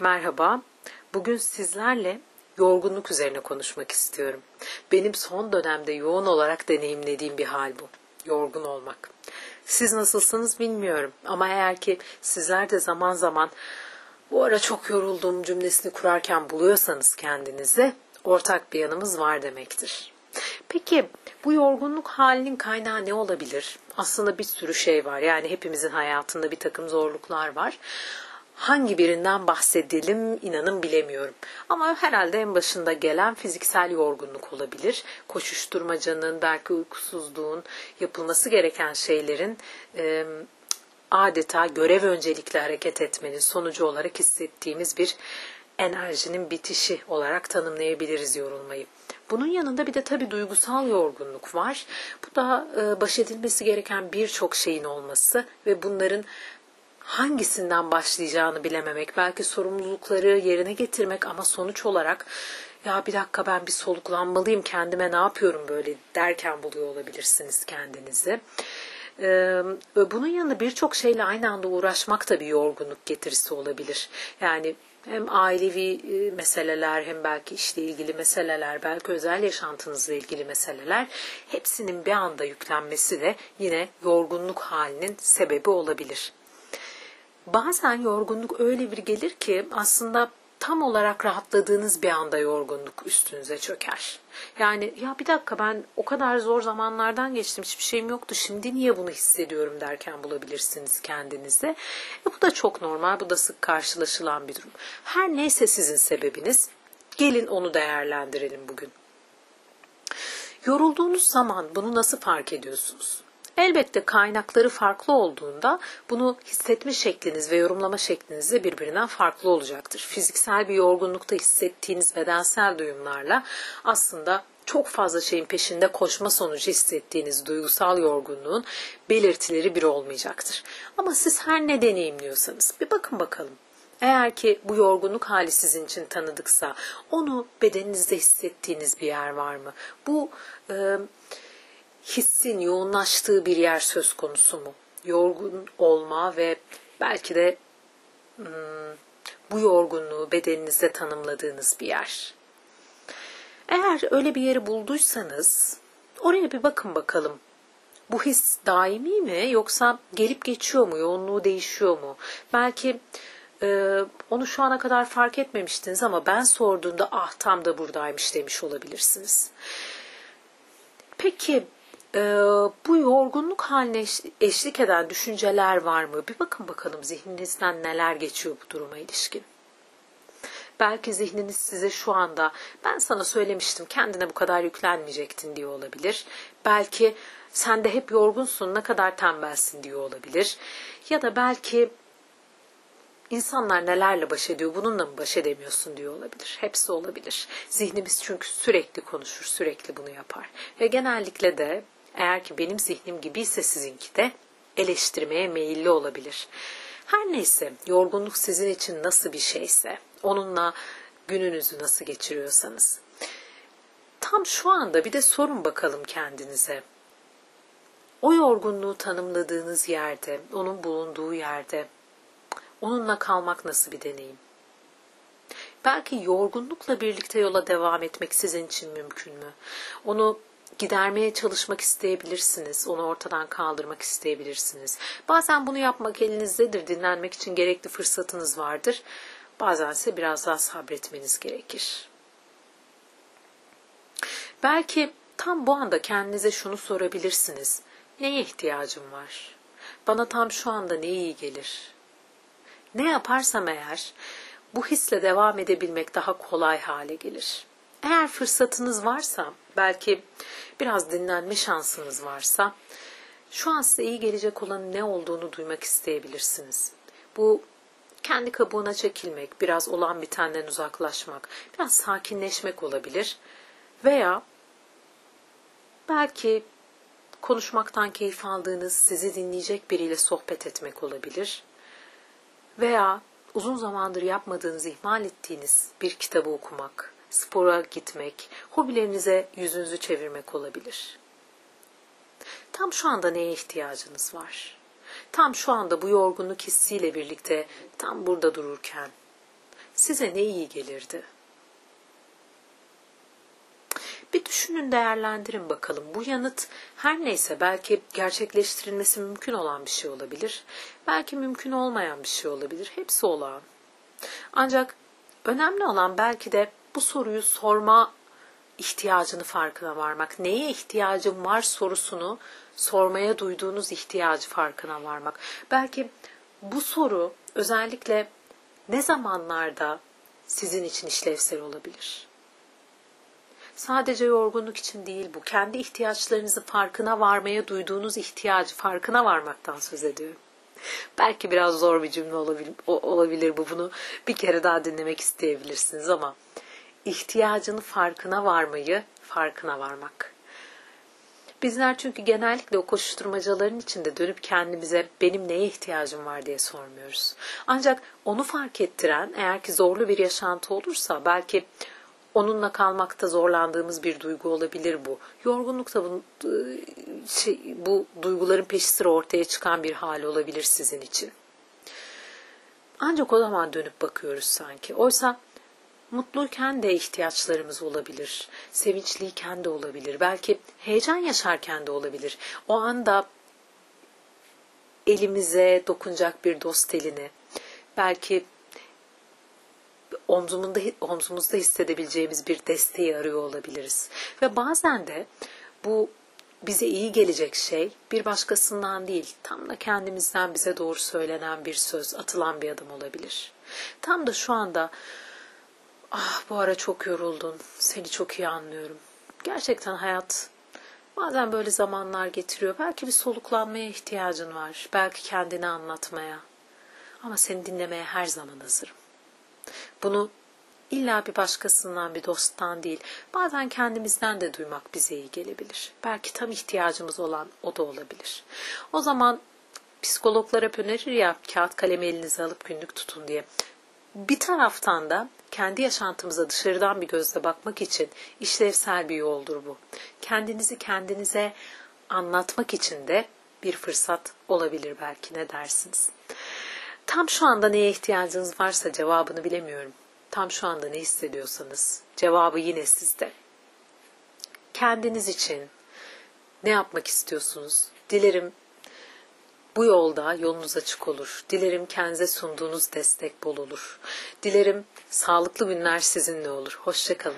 Merhaba. Bugün sizlerle yorgunluk üzerine konuşmak istiyorum. Benim son dönemde yoğun olarak deneyimlediğim bir hal bu. Yorgun olmak. Siz nasılsınız bilmiyorum ama eğer ki sizler de zaman zaman bu ara çok yoruldum cümlesini kurarken buluyorsanız kendinizi ortak bir yanımız var demektir. Peki bu yorgunluk halinin kaynağı ne olabilir? Aslında bir sürü şey var. Yani hepimizin hayatında bir takım zorluklar var. Hangi birinden bahsedelim inanın bilemiyorum. Ama herhalde en başında gelen fiziksel yorgunluk olabilir. Koşuşturmacanın, belki uykusuzluğun, yapılması gereken şeylerin e, adeta görev öncelikli hareket etmenin sonucu olarak hissettiğimiz bir enerjinin bitişi olarak tanımlayabiliriz yorulmayı. Bunun yanında bir de tabii duygusal yorgunluk var. Bu da baş edilmesi gereken birçok şeyin olması ve bunların hangisinden başlayacağını bilememek, belki sorumlulukları yerine getirmek ama sonuç olarak ya bir dakika ben bir soluklanmalıyım kendime ne yapıyorum böyle derken buluyor olabilirsiniz kendinizi. Ee, bunun yanında birçok şeyle aynı anda uğraşmak da bir yorgunluk getirisi olabilir. Yani hem ailevi meseleler hem belki işle ilgili meseleler, belki özel yaşantınızla ilgili meseleler hepsinin bir anda yüklenmesi de yine yorgunluk halinin sebebi olabilir. Bazen yorgunluk öyle bir gelir ki aslında tam olarak rahatladığınız bir anda yorgunluk üstünüze çöker. Yani ya bir dakika ben o kadar zor zamanlardan geçtim hiçbir şeyim yoktu şimdi niye bunu hissediyorum derken bulabilirsiniz kendinizi. E bu da çok normal bu da sık karşılaşılan bir durum. Her neyse sizin sebebiniz gelin onu değerlendirelim bugün. Yorulduğunuz zaman bunu nasıl fark ediyorsunuz? Elbette kaynakları farklı olduğunda bunu hissetme şekliniz ve yorumlama şekliniz de birbirinden farklı olacaktır. Fiziksel bir yorgunlukta hissettiğiniz bedensel duyumlarla aslında çok fazla şeyin peşinde koşma sonucu hissettiğiniz duygusal yorgunluğun belirtileri bir olmayacaktır. Ama siz her ne deneyimliyorsanız bir bakın bakalım. Eğer ki bu yorgunluk hali sizin için tanıdıksa onu bedeninizde hissettiğiniz bir yer var mı? Bu e, hissin yoğunlaştığı bir yer söz konusu mu? Yorgun olma ve belki de hmm, bu yorgunluğu bedeninizde tanımladığınız bir yer. Eğer öyle bir yeri bulduysanız oraya bir bakın bakalım. Bu his daimi mi yoksa gelip geçiyor mu? Yoğunluğu değişiyor mu? Belki e, onu şu ana kadar fark etmemiştiniz ama ben sorduğumda ah tam da buradaymış demiş olabilirsiniz. Peki e, bu yorgunluk haline eşlik eden düşünceler var mı? Bir bakın bakalım zihninizden neler geçiyor bu duruma ilişkin. Belki zihniniz size şu anda ben sana söylemiştim kendine bu kadar yüklenmeyecektin diyor olabilir. Belki sen de hep yorgunsun ne kadar tembelsin diyor olabilir. Ya da belki İnsanlar nelerle baş ediyor, bununla mı baş edemiyorsun diyor olabilir. Hepsi olabilir. Zihnimiz çünkü sürekli konuşur, sürekli bunu yapar. Ve genellikle de eğer ki benim zihnim gibiyse sizinki de eleştirmeye meyilli olabilir. Her neyse yorgunluk sizin için nasıl bir şeyse onunla gününüzü nasıl geçiriyorsanız. Tam şu anda bir de sorun bakalım kendinize. O yorgunluğu tanımladığınız yerde, onun bulunduğu yerde onunla kalmak nasıl bir deneyim? Belki yorgunlukla birlikte yola devam etmek sizin için mümkün mü? Onu gidermeye çalışmak isteyebilirsiniz. Onu ortadan kaldırmak isteyebilirsiniz. Bazen bunu yapmak elinizdedir. Dinlenmek için gerekli fırsatınız vardır. Bazen ise biraz daha sabretmeniz gerekir. Belki tam bu anda kendinize şunu sorabilirsiniz. Neye ihtiyacım var? Bana tam şu anda ne iyi gelir? Ne yaparsam eğer bu hisle devam edebilmek daha kolay hale gelir. Eğer fırsatınız varsa, belki biraz dinlenme şansınız varsa, şu an size iyi gelecek olan ne olduğunu duymak isteyebilirsiniz. Bu kendi kabuğuna çekilmek, biraz olan bitenden uzaklaşmak, biraz sakinleşmek olabilir. Veya belki konuşmaktan keyif aldığınız, sizi dinleyecek biriyle sohbet etmek olabilir. Veya uzun zamandır yapmadığınız, ihmal ettiğiniz bir kitabı okumak, spora gitmek, hobilerinize yüzünüzü çevirmek olabilir. Tam şu anda neye ihtiyacınız var? Tam şu anda bu yorgunluk hissiyle birlikte tam burada dururken size ne iyi gelirdi? Bir düşünün değerlendirin bakalım. Bu yanıt her neyse belki gerçekleştirilmesi mümkün olan bir şey olabilir. Belki mümkün olmayan bir şey olabilir. Hepsi olağan. Ancak önemli olan belki de bu soruyu sorma ihtiyacını farkına varmak. Neye ihtiyacım var sorusunu sormaya duyduğunuz ihtiyacı farkına varmak. Belki bu soru özellikle ne zamanlarda sizin için işlevsel olabilir? Sadece yorgunluk için değil bu. Kendi ihtiyaçlarınızı farkına varmaya duyduğunuz ihtiyacı farkına varmaktan söz ediyorum. Belki biraz zor bir cümle olabilir, olabilir bu. Bunu bir kere daha dinlemek isteyebilirsiniz ama ihtiyacını farkına varmayı farkına varmak. Bizler çünkü genellikle o koşuşturmacaların içinde dönüp kendimize benim neye ihtiyacım var diye sormuyoruz. Ancak onu fark ettiren eğer ki zorlu bir yaşantı olursa belki onunla kalmakta zorlandığımız bir duygu olabilir bu. Yorgunluk da bu, şey, bu duyguların peşi sıra ortaya çıkan bir hal olabilir sizin için. Ancak o zaman dönüp bakıyoruz sanki. Oysa mutluyken de ihtiyaçlarımız olabilir. Sevinçliyken de olabilir. Belki heyecan yaşarken de olabilir. O anda elimize dokunacak bir dost elini, belki omzumunda, omzumuzda hissedebileceğimiz bir desteği arıyor olabiliriz. Ve bazen de bu bize iyi gelecek şey bir başkasından değil, tam da kendimizden bize doğru söylenen bir söz, atılan bir adım olabilir. Tam da şu anda ah bu ara çok yoruldun, seni çok iyi anlıyorum. Gerçekten hayat bazen böyle zamanlar getiriyor. Belki bir soluklanmaya ihtiyacın var, belki kendini anlatmaya. Ama seni dinlemeye her zaman hazırım. Bunu illa bir başkasından, bir dosttan değil, bazen kendimizden de duymak bize iyi gelebilir. Belki tam ihtiyacımız olan o da olabilir. O zaman psikologlar hep önerir ya kağıt kalemi elinize alıp günlük tutun diye. Bir taraftan da kendi yaşantımıza dışarıdan bir gözle bakmak için işlevsel bir yoldur bu. Kendinizi kendinize anlatmak için de bir fırsat olabilir belki ne dersiniz? Tam şu anda neye ihtiyacınız varsa cevabını bilemiyorum. Tam şu anda ne hissediyorsanız cevabı yine sizde. Kendiniz için ne yapmak istiyorsunuz? Dilerim bu yolda yolunuz açık olur. Dilerim kendinize sunduğunuz destek bol olur. Dilerim sağlıklı günler sizinle olur. Hoşçakalın.